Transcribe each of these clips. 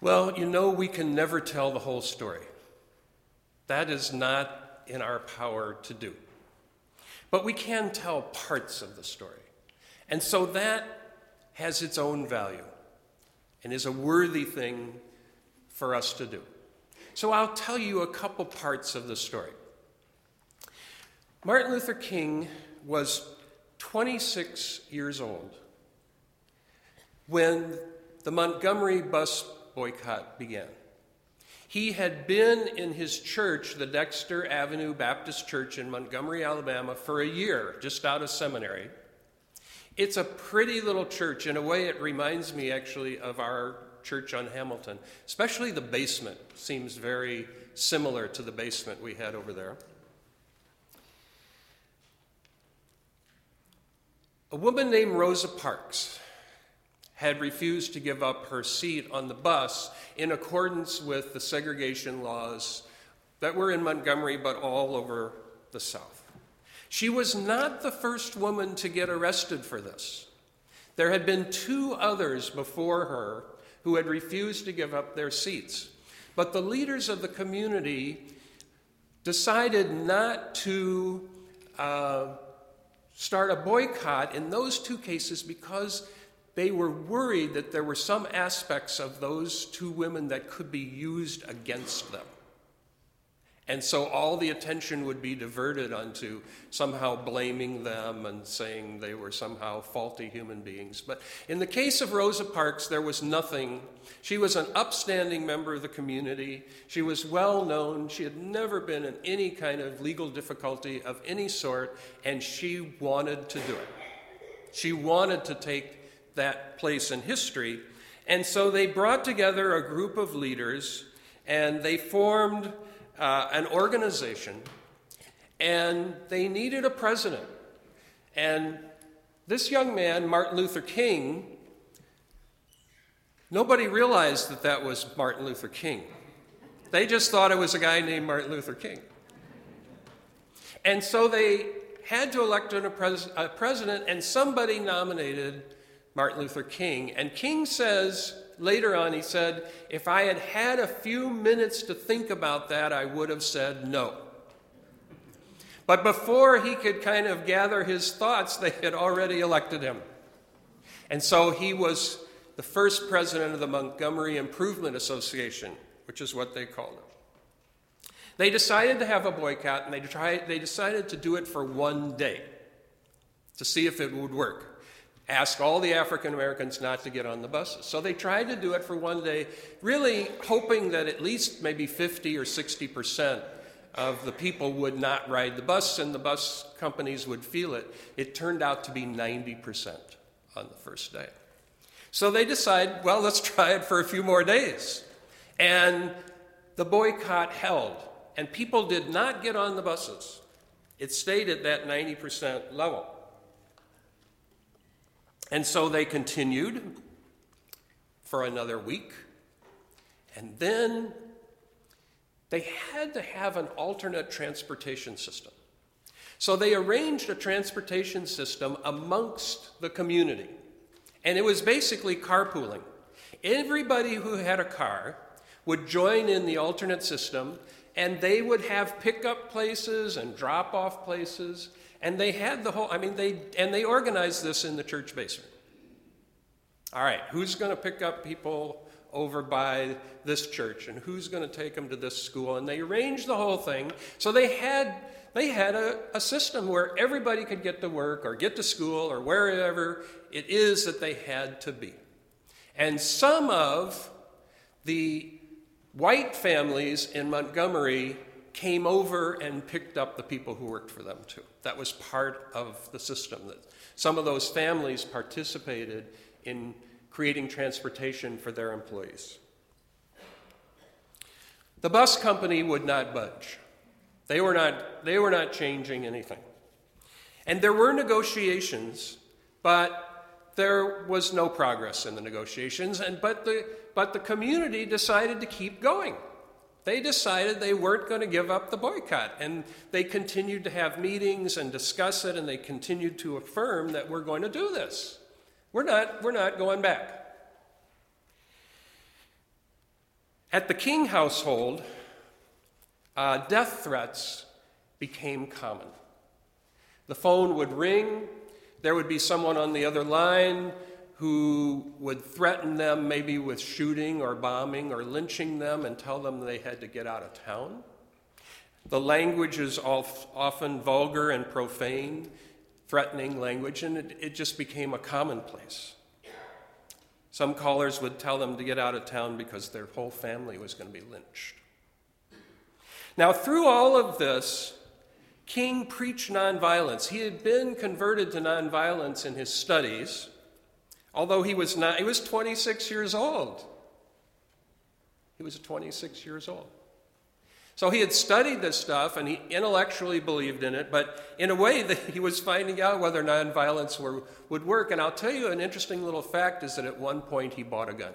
Well, you know, we can never tell the whole story. That is not in our power to do. But we can tell parts of the story. And so that has its own value and is a worthy thing for us to do. So I'll tell you a couple parts of the story. Martin Luther King was 26 years old when the Montgomery bus boycott began. He had been in his church, the Dexter Avenue Baptist Church in Montgomery, Alabama, for a year, just out of seminary. It's a pretty little church. In a way, it reminds me actually of our church on Hamilton, especially the basement seems very similar to the basement we had over there. A woman named Rosa Parks had refused to give up her seat on the bus in accordance with the segregation laws that were in Montgomery but all over the South. She was not the first woman to get arrested for this. There had been two others before her who had refused to give up their seats. But the leaders of the community decided not to uh, start a boycott in those two cases because they were worried that there were some aspects of those two women that could be used against them. And so all the attention would be diverted onto somehow blaming them and saying they were somehow faulty human beings. But in the case of Rosa Parks, there was nothing. She was an upstanding member of the community. She was well known. She had never been in any kind of legal difficulty of any sort, and she wanted to do it. She wanted to take that place in history. And so they brought together a group of leaders and they formed uh, an organization, and they needed a president. And this young man, Martin Luther King, nobody realized that that was Martin Luther King. They just thought it was a guy named Martin Luther King. And so they had to elect a, pres- a president, and somebody nominated Martin Luther King. And King says, later on, he said, If I had had a few minutes to think about that, I would have said no. But before he could kind of gather his thoughts, they had already elected him. And so he was the first president of the Montgomery Improvement Association, which is what they called it. They decided to have a boycott, and they, tried, they decided to do it for one day to see if it would work ask all the African Americans not to get on the buses. So they tried to do it for one day, really hoping that at least maybe 50 or 60 percent of the people would not ride the bus and the bus companies would feel it. It turned out to be 90 percent on the first day. So they decide, well, let's try it for a few more days. And the boycott held, and people did not get on the buses. It stayed at that 90% level. And so they continued for another week. And then they had to have an alternate transportation system. So they arranged a transportation system amongst the community. And it was basically carpooling. Everybody who had a car would join in the alternate system, and they would have pickup places and drop off places. And they had the whole, I mean, they, and they organized this in the church basement. All right, who's going to pick up people over by this church and who's going to take them to this school? And they arranged the whole thing. So they had, they had a, a system where everybody could get to work or get to school or wherever it is that they had to be. And some of the white families in Montgomery came over and picked up the people who worked for them too. That was part of the system. That some of those families participated in creating transportation for their employees. The bus company would not budge. They were not, they were not changing anything. And there were negotiations, but there was no progress in the negotiations. And, but, the, but the community decided to keep going. They decided they weren't going to give up the boycott. And they continued to have meetings and discuss it, and they continued to affirm that we're going to do this. We're not, we're not going back. At the King household, uh, death threats became common. The phone would ring, there would be someone on the other line who would threaten them maybe with shooting or bombing or lynching them and tell them they had to get out of town. The language is often vulgar and profane, threatening language, and it, it just became a commonplace. Some callers would tell them to get out of town because their whole family was going to be lynched. Now, through all of this, King preached nonviolence. He had been converted to nonviolence in his studies, although he was not, he was 26 years old. He was 26 years old. So he had studied this stuff and he intellectually believed in it, but in a way that he was finding out whether nonviolence were, would work. And I'll tell you an interesting little fact is that at one point he bought a gun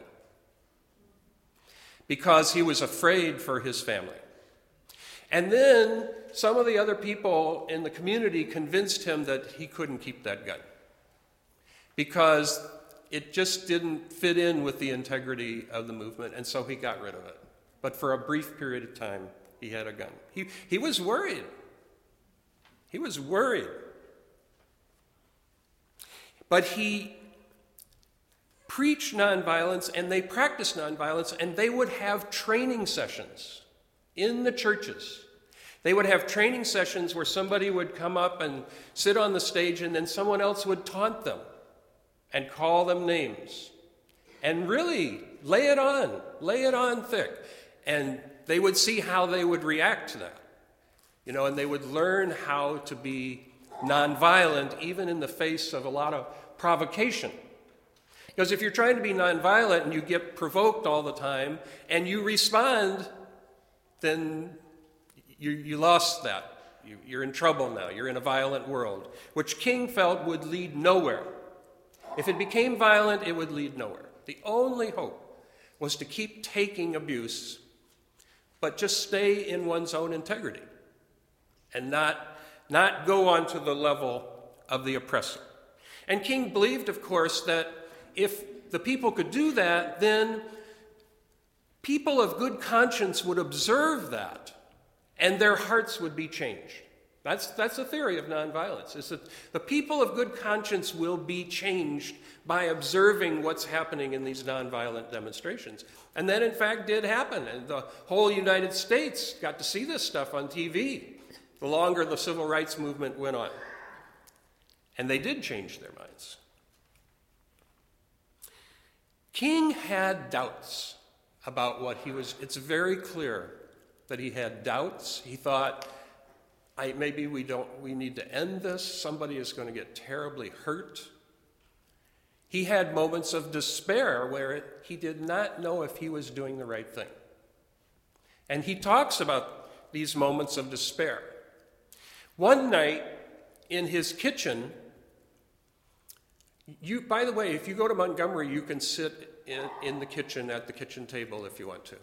because he was afraid for his family. And then some of the other people in the community convinced him that he couldn't keep that gun because it just didn't fit in with the integrity of the movement, and so he got rid of it. But for a brief period of time, he had a gun. He, he was worried. He was worried. But he preached nonviolence and they practiced nonviolence, and they would have training sessions in the churches. They would have training sessions where somebody would come up and sit on the stage, and then someone else would taunt them and call them names and really lay it on, lay it on thick. And they would see how they would react to that. You know, and they would learn how to be nonviolent even in the face of a lot of provocation. Because if you're trying to be nonviolent and you get provoked all the time and you respond, then you, you lost that. You, you're in trouble now. You're in a violent world, which King felt would lead nowhere. If it became violent, it would lead nowhere. The only hope was to keep taking abuse but just stay in one's own integrity and not, not go on to the level of the oppressor. And King believed, of course, that if the people could do that, then people of good conscience would observe that and their hearts would be changed. That's, that's a theory of nonviolence, is that the people of good conscience will be changed by observing what's happening in these nonviolent demonstrations. And that, in fact, did happen. And the whole United States got to see this stuff on TV the longer the civil rights movement went on. And they did change their minds. King had doubts about what he was, it's very clear that he had doubts. He thought, I, maybe we don't we need to end this. Somebody is going to get terribly hurt. He had moments of despair where he did not know if he was doing the right thing. And he talks about these moments of despair. One night in his kitchen you by the way if you go to montgomery you can sit in, in the kitchen at the kitchen table if you want to.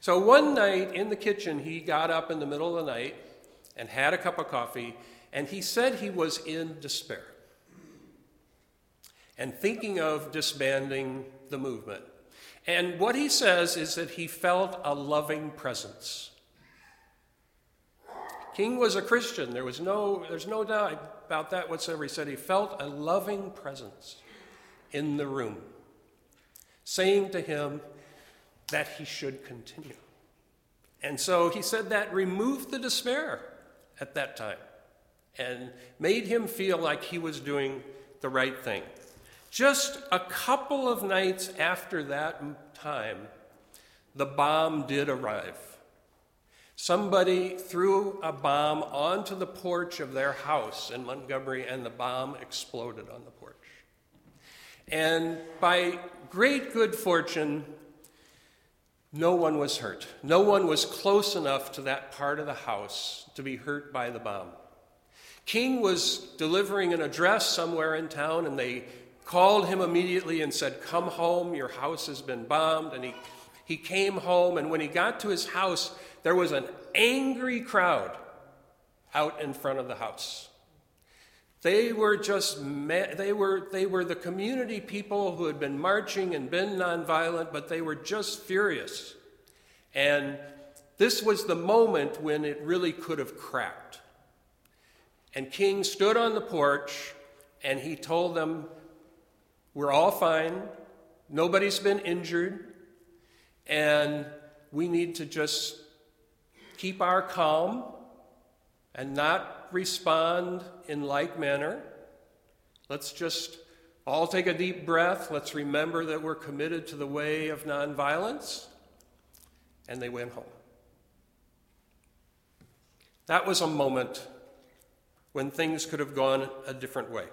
So one night in the kitchen he got up in the middle of the night and had a cup of coffee, and he said he was in despair and thinking of disbanding the movement. And what he says is that he felt a loving presence. King was a Christian. There was no, there's no doubt about that whatsoever. He said he felt a loving presence in the room, saying to him that he should continue. And so he said that removed the despair at that time and made him feel like he was doing the right thing. Just a couple of nights after that time, the bomb did arrive. Somebody threw a bomb onto the porch of their house in Montgomery, and the bomb exploded on the porch. And by great good fortune, no one was hurt. No one was close enough to that part of the house to be hurt by the bomb. King was delivering an address somewhere in town, and they called him immediately and said, Come home, your house has been bombed. And he, he came home, and when he got to his house, there was an angry crowd out in front of the house. They were just, they were, they were the community people who had been marching and been nonviolent, but they were just furious. And this was the moment when it really could have cracked. And King stood on the porch and he told them, We're all fine, nobody's been injured, and we need to just keep our calm and not respond in like manner. Let's just all take a deep breath. Let's remember that we're committed to the way of nonviolence. And they went home. That was a moment when things could have gone a different way.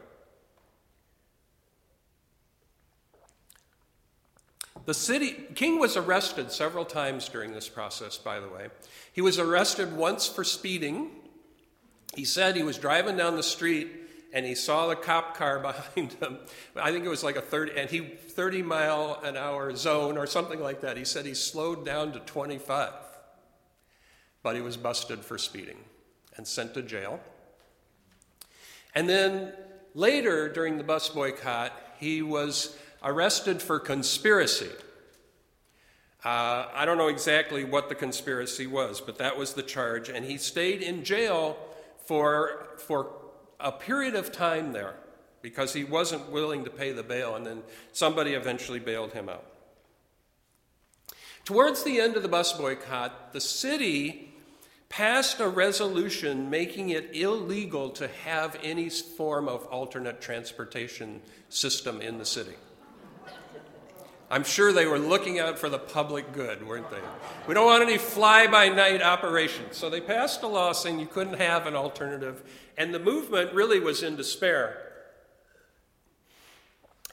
The city, King was arrested several times during this process, by the way. He was arrested once for speeding. He said he was driving down the street and he saw the cop car behind him. I think it was like a 30, and he 30 mile an hour zone or something like that. He said he slowed down to 25, but he was busted for speeding and sent to jail. And then later during the bus boycott, he was arrested for conspiracy. Uh, I don't know exactly what the conspiracy was, but that was the charge. And he stayed in jail for, for a period of time there because he wasn't willing to pay the bail, and then somebody eventually bailed him out. Towards the end of the bus boycott, the city passed a resolution making it illegal to have any form of alternate transportation system in the city. I'm sure they were looking out for the public good, weren't they? We don't want any fly by night operations. So they passed a law saying you couldn't have an alternative, and the movement really was in despair.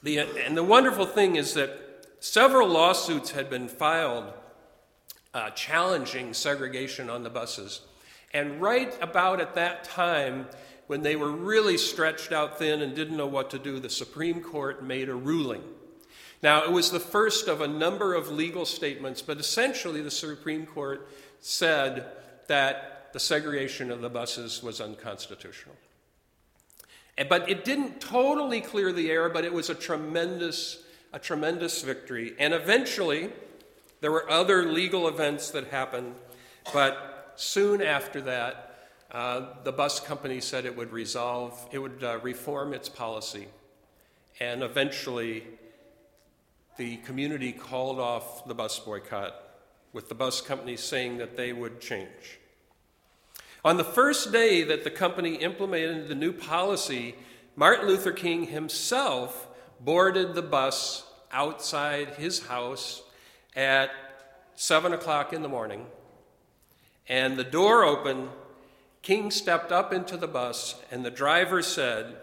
The, and the wonderful thing is that several lawsuits had been filed uh, challenging segregation on the buses. And right about at that time, when they were really stretched out thin and didn't know what to do, the Supreme Court made a ruling now, it was the first of a number of legal statements, but essentially the Supreme Court said that the segregation of the buses was unconstitutional. But it didn't totally clear the air, but it was a tremendous, a tremendous victory. And eventually, there were other legal events that happened, but soon after that, uh, the bus company said it would resolve, it would uh, reform its policy, and eventually the community called off the bus boycott, with the bus company saying that they would change. On the first day that the company implemented the new policy, Martin Luther King himself boarded the bus outside his house at 7 o'clock in the morning. And the door opened. King stepped up into the bus, and the driver said,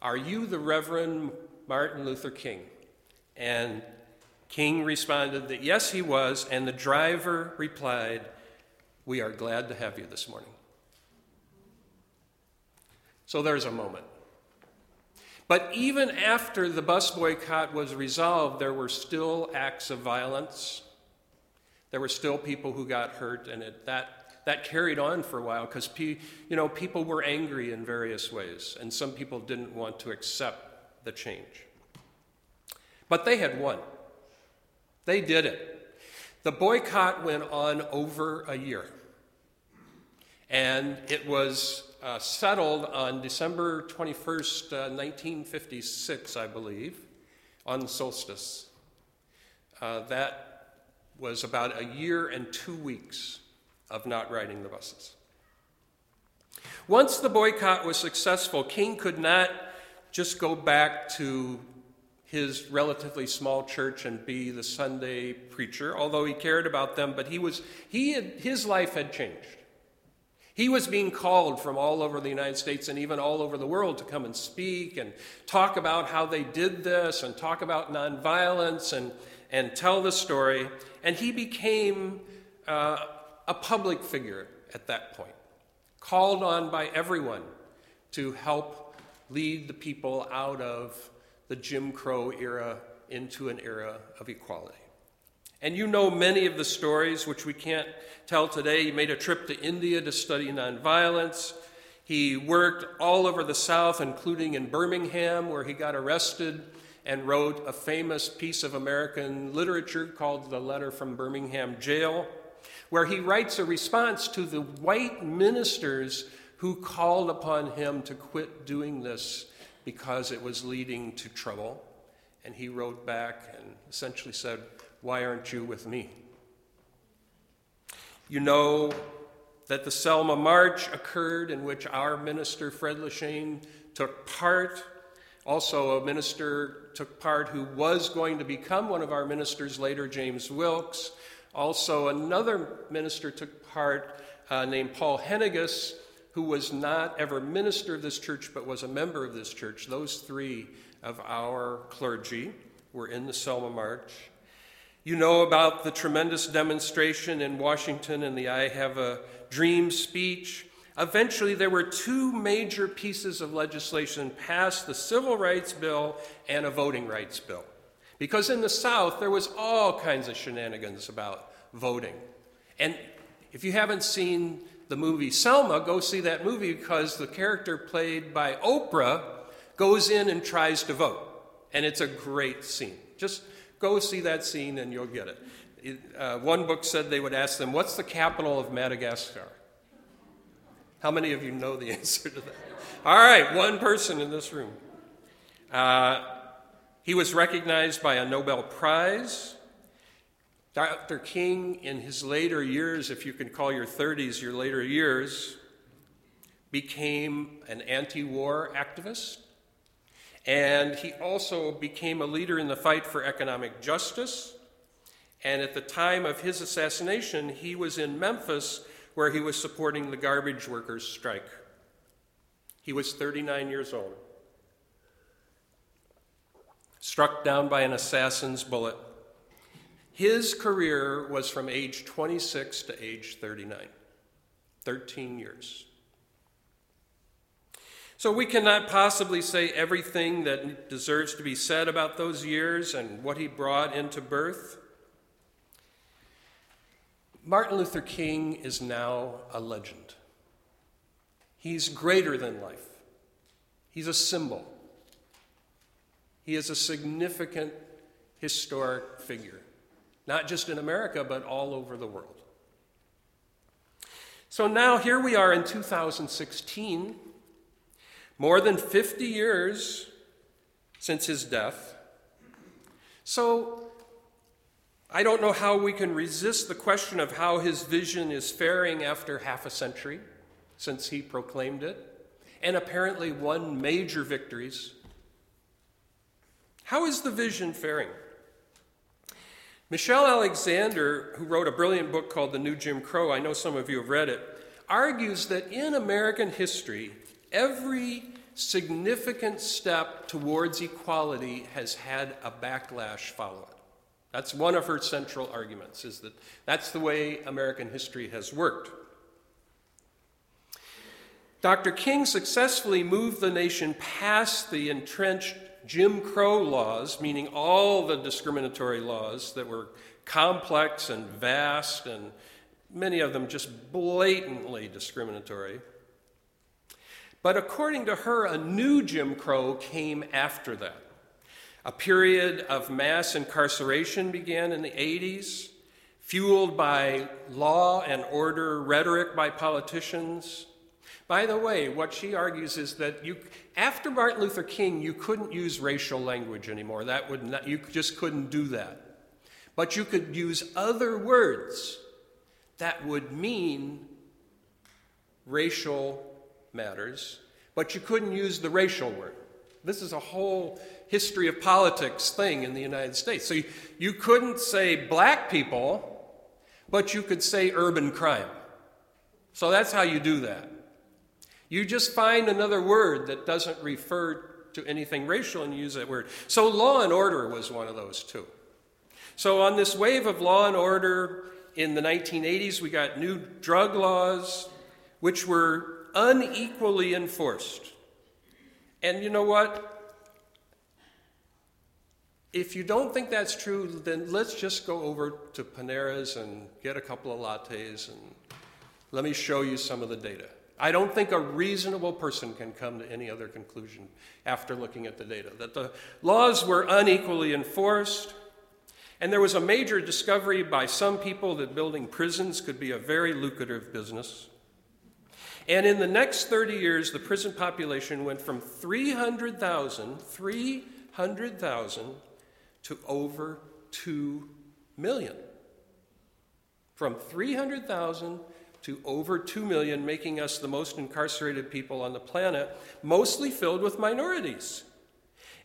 Are you the Reverend Martin Luther King? And King responded that yes, he was, and the driver replied, We are glad to have you this morning. So there's a moment. But even after the bus boycott was resolved, there were still acts of violence. There were still people who got hurt, and it, that, that carried on for a while because you know, people were angry in various ways, and some people didn't want to accept the change. But they had won. They did it. The boycott went on over a year. And it was uh, settled on December 21st, uh, 1956, I believe, on solstice. Uh, that was about a year and two weeks of not riding the buses. Once the boycott was successful, King could not just go back to his relatively small church and be the Sunday preacher, although he cared about them, but he was, he had, his life had changed. He was being called from all over the United States and even all over the world to come and speak and talk about how they did this and talk about nonviolence and, and tell the story. And he became uh, a public figure at that point, called on by everyone to help lead the people out of the Jim Crow era into an era of equality. And you know many of the stories which we can't tell today. He made a trip to India to study nonviolence. He worked all over the South, including in Birmingham, where he got arrested and wrote a famous piece of American literature called The Letter from Birmingham Jail, where he writes a response to the white ministers who called upon him to quit doing this because it was leading to trouble. And he wrote back and essentially said, Why aren't you with me? You know that the Selma March occurred in which our minister, Fred Leshane, took part. Also, a minister took part who was going to become one of our ministers later, James Wilkes. Also, another minister took part uh, named Paul Henniges, who was not ever minister of this church but was a member of this church. Those three of our clergy were in the Selma March. You know about the tremendous demonstration in Washington and the I Have a Dream speech. Eventually, there were two major pieces of legislation passed the Civil Rights Bill and a Voting Rights Bill. Because in the South, there was all kinds of shenanigans about voting. And if you haven't seen the movie Selma, go see that movie because the character played by Oprah goes in and tries to vote. And it's a great scene. Just Go see that scene and you'll get it. it uh, one book said they would ask them, What's the capital of Madagascar? How many of you know the answer to that? All right, one person in this room. Uh, he was recognized by a Nobel Prize. Dr. King, in his later years, if you can call your 30s your later years, became an anti war activist. And he also became a leader in the fight for economic justice. And at the time of his assassination, he was in Memphis where he was supporting the garbage workers' strike. He was 39 years old. Struck down by an assassin's bullet. His career was from age 26 to age 39, 13 years. So we cannot possibly say everything that deserves to be said about those years and what he brought into birth. Martin Luther King is now a legend. He's greater than life. He's a symbol. He is a significant historic figure, not just in America, but all over the world. So now here we are in 2016 more than 50 years since his death. So, I don't know how we can resist the question of how his vision is faring after half a century since he proclaimed it, and apparently won major victories. How is the vision faring? Michelle Alexander, who wrote a brilliant book called The New Jim Crow, I know some of you have read it, argues that in American history, every significant step towards equality has had a backlash follow it. That's one of her central arguments, is that that's the way American history has worked. Dr. King successfully moved the nation past the entrenched Jim Crow laws, meaning all the discriminatory laws that were complex and vast, and many of them just blatantly discriminatory. But according to her, a new Jim Crow came after that. A period of mass incarceration began in the 80s, fueled by law and order rhetoric by politicians. By the way, what she argues is that you, after Martin Luther King, you couldn't use racial language anymore. That would not, you just couldn't do that. But you could use other words that would mean racial matters, but you couldn't use the racial word. This is a whole history of politics thing in the United States. So you, you couldn't say black people, but you could say urban crime. So that's how you do that. You just find another word that doesn't refer to anything racial and use that word. So law and order was one of those too. So on this wave of law and order in the 1980s, we got new drug laws, which were unequally enforced. And you know what? If you don't think that's true, then let's just go over to Panera's and get a couple of lattes and let me show you some of the data. I don't think a reasonable person can come to any other conclusion after looking at the data. That the laws were unequally enforced, and there was a major discovery by some people that building prisons could be a very lucrative business. And in the next 30 years, the prison population went from 300,000, 300,000 to over 2 million. From 300,000 to over 2 million, making us the most incarcerated people on the planet, mostly filled with minorities.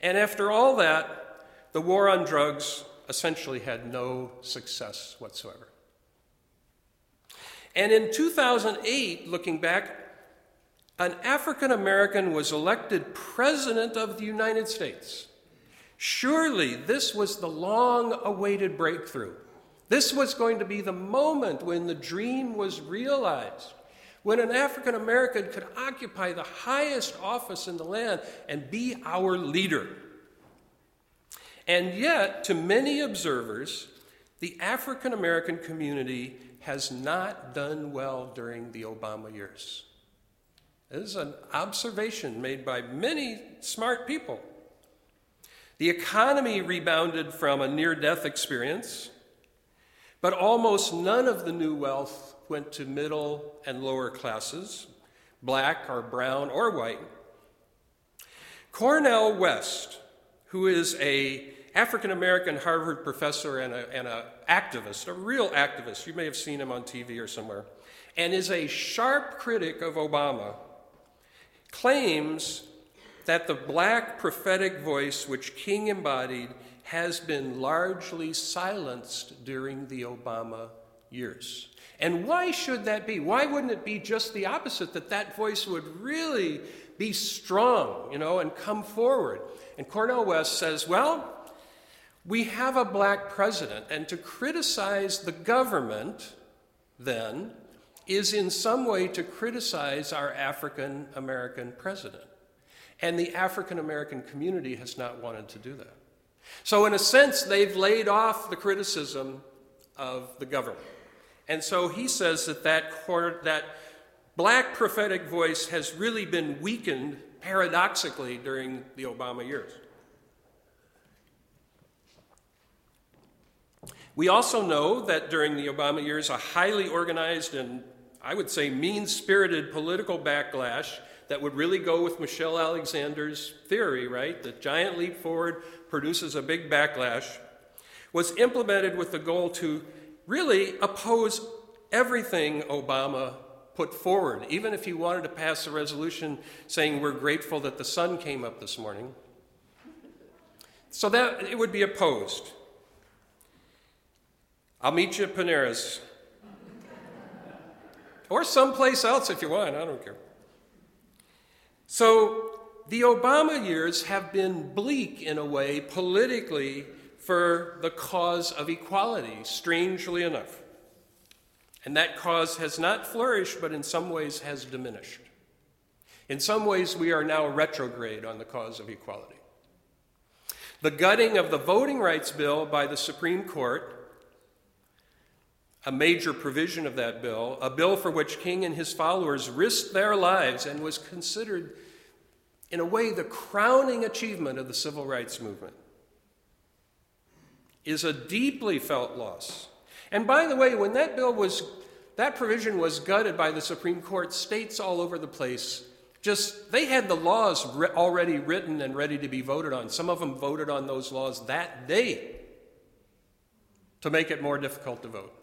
And after all that, the war on drugs essentially had no success whatsoever. And in 2008, looking back, an African American was elected president of the United States. Surely this was the long awaited breakthrough. This was going to be the moment when the dream was realized, when an African American could occupy the highest office in the land and be our leader. And yet, to many observers, the African American community has not done well during the Obama years. This is an observation made by many smart people. The economy rebounded from a near death experience, but almost none of the new wealth went to middle and lower classes, black or brown or white. Cornel West, who is a African American Harvard professor and an activist, a real activist. You may have seen him on TV or somewhere, and is a sharp critic of Obama, claims that the black prophetic voice which King embodied has been largely silenced during the Obama years. And why should that be? Why wouldn't it be just the opposite, that that voice would really be strong, you know, and come forward? And Cornel West says, well, we have a black president, and to criticize the government, then, is in some way to criticize our African American president. And the African American community has not wanted to do that. So, in a sense, they've laid off the criticism of the government. And so he says that that, that black prophetic voice has really been weakened paradoxically during the Obama years. We also know that during the Obama years, a highly organized and I would say mean spirited political backlash that would really go with Michelle Alexander's theory, right? The giant leap forward produces a big backlash, was implemented with the goal to really oppose everything Obama put forward, even if he wanted to pass a resolution saying, We're grateful that the sun came up this morning. So that it would be opposed. I'll meet you at Panera's. or someplace else if you want, I don't care. So the Obama years have been bleak in a way politically for the cause of equality, strangely enough. And that cause has not flourished, but in some ways has diminished. In some ways, we are now retrograde on the cause of equality. The gutting of the voting rights bill by the Supreme Court a major provision of that bill, a bill for which King and his followers risked their lives and was considered, in a way, the crowning achievement of the civil rights movement, is a deeply felt loss. And by the way, when that bill was, that provision was gutted by the Supreme Court, states all over the place just, they had the laws already written and ready to be voted on. Some of them voted on those laws that day to make it more difficult to vote.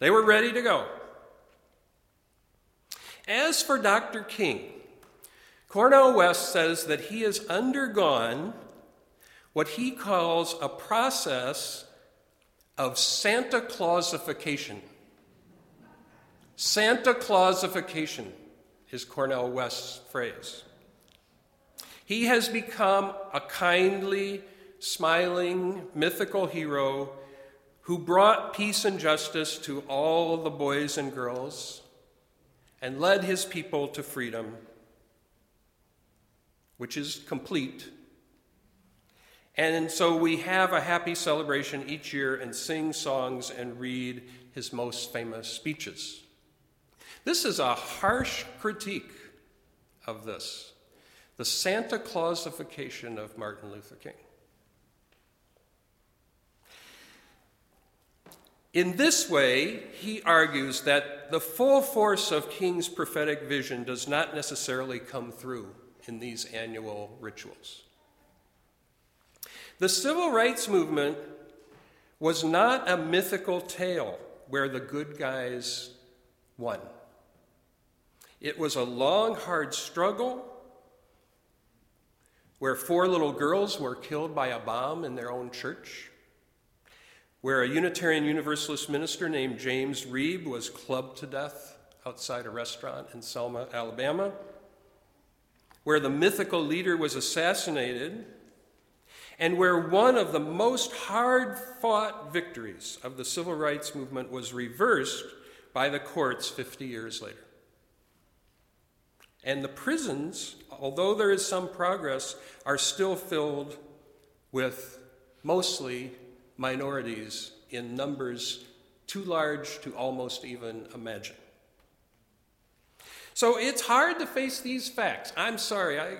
They were ready to go. As for Dr. King, Cornel West says that he has undergone what he calls a process of Santa Clausification. Santa Clausification is Cornel West's phrase. He has become a kindly, smiling, mythical hero who brought peace and justice to all the boys and girls and led his people to freedom, which is complete. And so we have a happy celebration each year and sing songs and read his most famous speeches. This is a harsh critique of this the Santa Clausification of Martin Luther King. In this way, he argues that the full force of King's prophetic vision does not necessarily come through in these annual rituals. The civil rights movement was not a mythical tale where the good guys won. It was a long, hard struggle where four little girls were killed by a bomb in their own church where a Unitarian Universalist minister named James Reeb was clubbed to death outside a restaurant in Selma, Alabama, where the mythical leader was assassinated, and where one of the most hard fought victories of the civil rights movement was reversed by the courts 50 years later. And the prisons, although there is some progress, are still filled with mostly minorities in numbers too large to almost even imagine. So it's hard to face these facts. I'm sorry, I,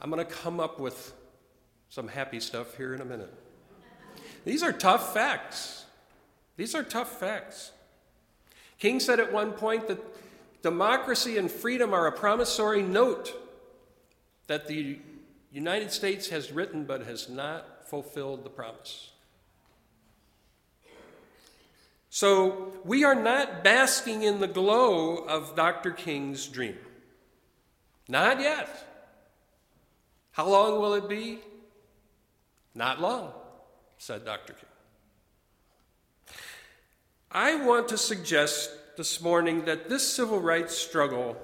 I'm going to come up with some happy stuff here in a minute. These are tough facts. These are tough facts. King said at one point that democracy and freedom are a promissory note that the United States has written but has not fulfilled the promise. So we are not basking in the glow of Dr. King's dream. Not yet. How long will it be? Not long, said Dr. King. I want to suggest this morning that this civil rights struggle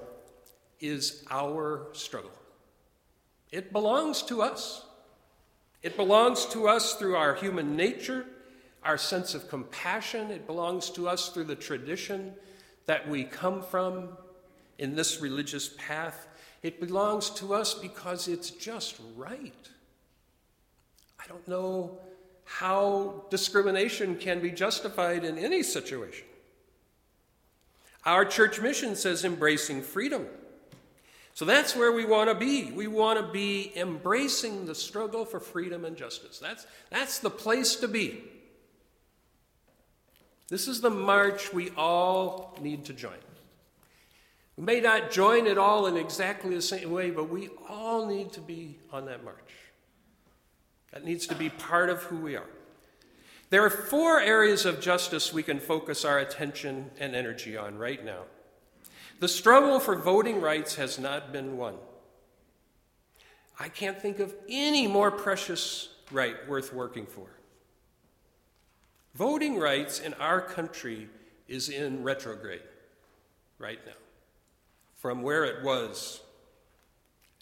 is our struggle. It belongs to us. It belongs to us through our human nature our sense of compassion. It belongs to us through the tradition that we come from in this religious path. It belongs to us because it's just right. I don't know how discrimination can be justified in any situation. Our church mission says embracing freedom. So that's where we want to be. We want to be embracing the struggle for freedom and justice. That's, that's the place to be. This is the march we all need to join. We may not join it all in exactly the same way, but we all need to be on that march. That needs to be part of who we are. There are four areas of justice we can focus our attention and energy on right now. The struggle for voting rights has not been won. I can't think of any more precious right worth working for. Voting rights in our country is in retrograde right now from where it was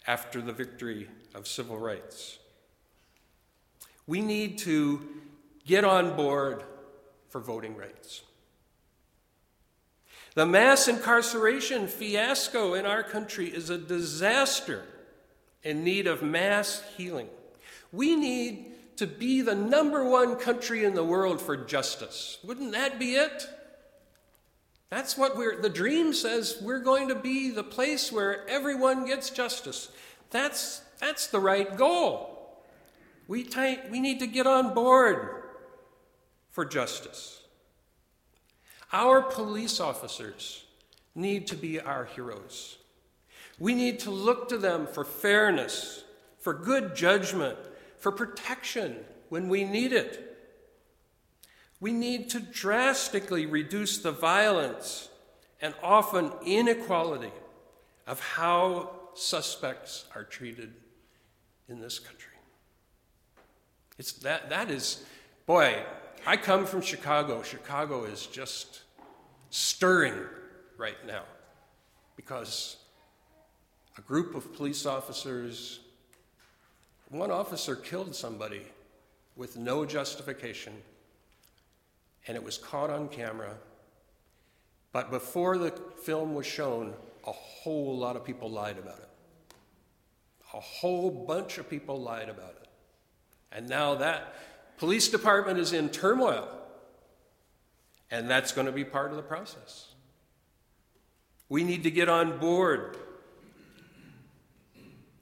after the victory of civil rights. We need to get on board for voting rights. The mass incarceration fiasco in our country is a disaster in need of mass healing. We need to be the number one country in the world for justice. Wouldn't that be it? That's what we're, the dream says we're going to be the place where everyone gets justice. That's, that's the right goal. We, t- we need to get on board for justice. Our police officers need to be our heroes. We need to look to them for fairness, for good judgment, for protection when we need it. We need to drastically reduce the violence and often inequality of how suspects are treated in this country. It's that, that is, boy, I come from Chicago. Chicago is just stirring right now because a group of police officers one officer killed somebody with no justification, and it was caught on camera. But before the film was shown, a whole lot of people lied about it. A whole bunch of people lied about it. And now that police department is in turmoil. And that's going to be part of the process. We need to get on board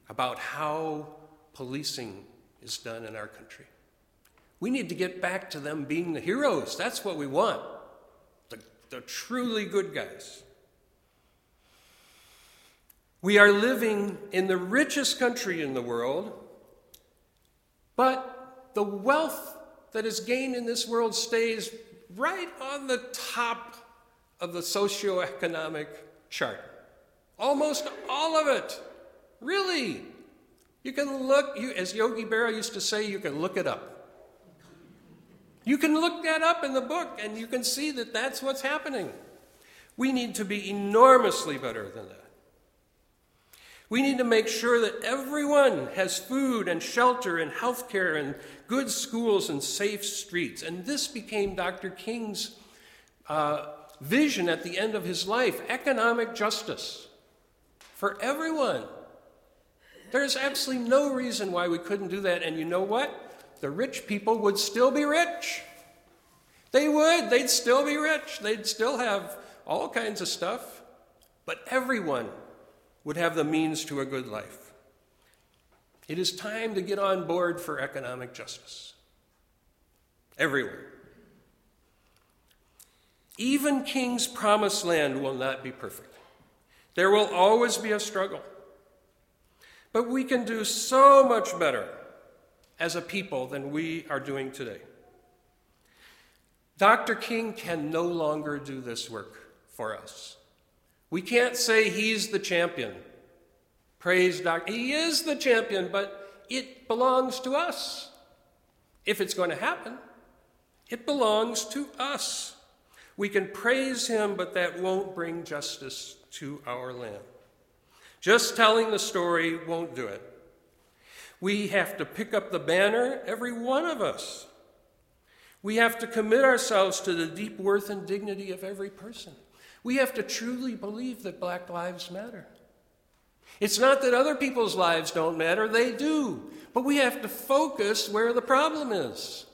about how policing is done in our country. We need to get back to them being the heroes. That's what we want. The, the truly good guys. We are living in the richest country in the world, but the wealth that is gained in this world stays right on the top of the socioeconomic chart. Almost all of it. Really. You can look, you, as Yogi Berra used to say, you can look it up. You can look that up in the book and you can see that that's what's happening. We need to be enormously better than that. We need to make sure that everyone has food and shelter and health care and good schools and safe streets. And this became Dr. King's uh, vision at the end of his life economic justice for everyone. There's absolutely no reason why we couldn't do that. And you know what? The rich people would still be rich. They would. They'd still be rich. They'd still have all kinds of stuff. But everyone would have the means to a good life. It is time to get on board for economic justice. Everywhere. Even King's promised land will not be perfect. There will always be a struggle. But we can do so much better as a people than we are doing today. Dr. King can no longer do this work for us. We can't say he's the champion. Praise Dr. He is the champion, but it belongs to us. If it's going to happen, it belongs to us. We can praise him, but that won't bring justice to our land. Just telling the story won't do it. We have to pick up the banner, every one of us. We have to commit ourselves to the deep worth and dignity of every person. We have to truly believe that Black lives matter. It's not that other people's lives don't matter, they do. But we have to focus where the problem is.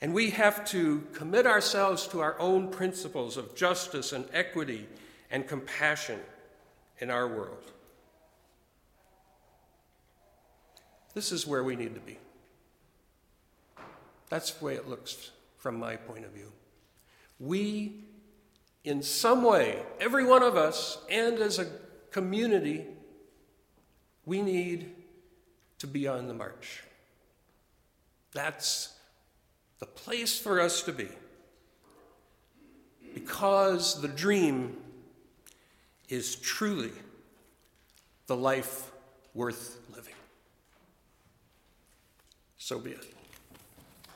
And we have to commit ourselves to our own principles of justice and equity and compassion in our world. This is where we need to be. That's the way it looks from my point of view. We, in some way, every one of us, and as a community, we need to be on the march. That's the place for us to be. Because the dream is truly the life worth living. So be it.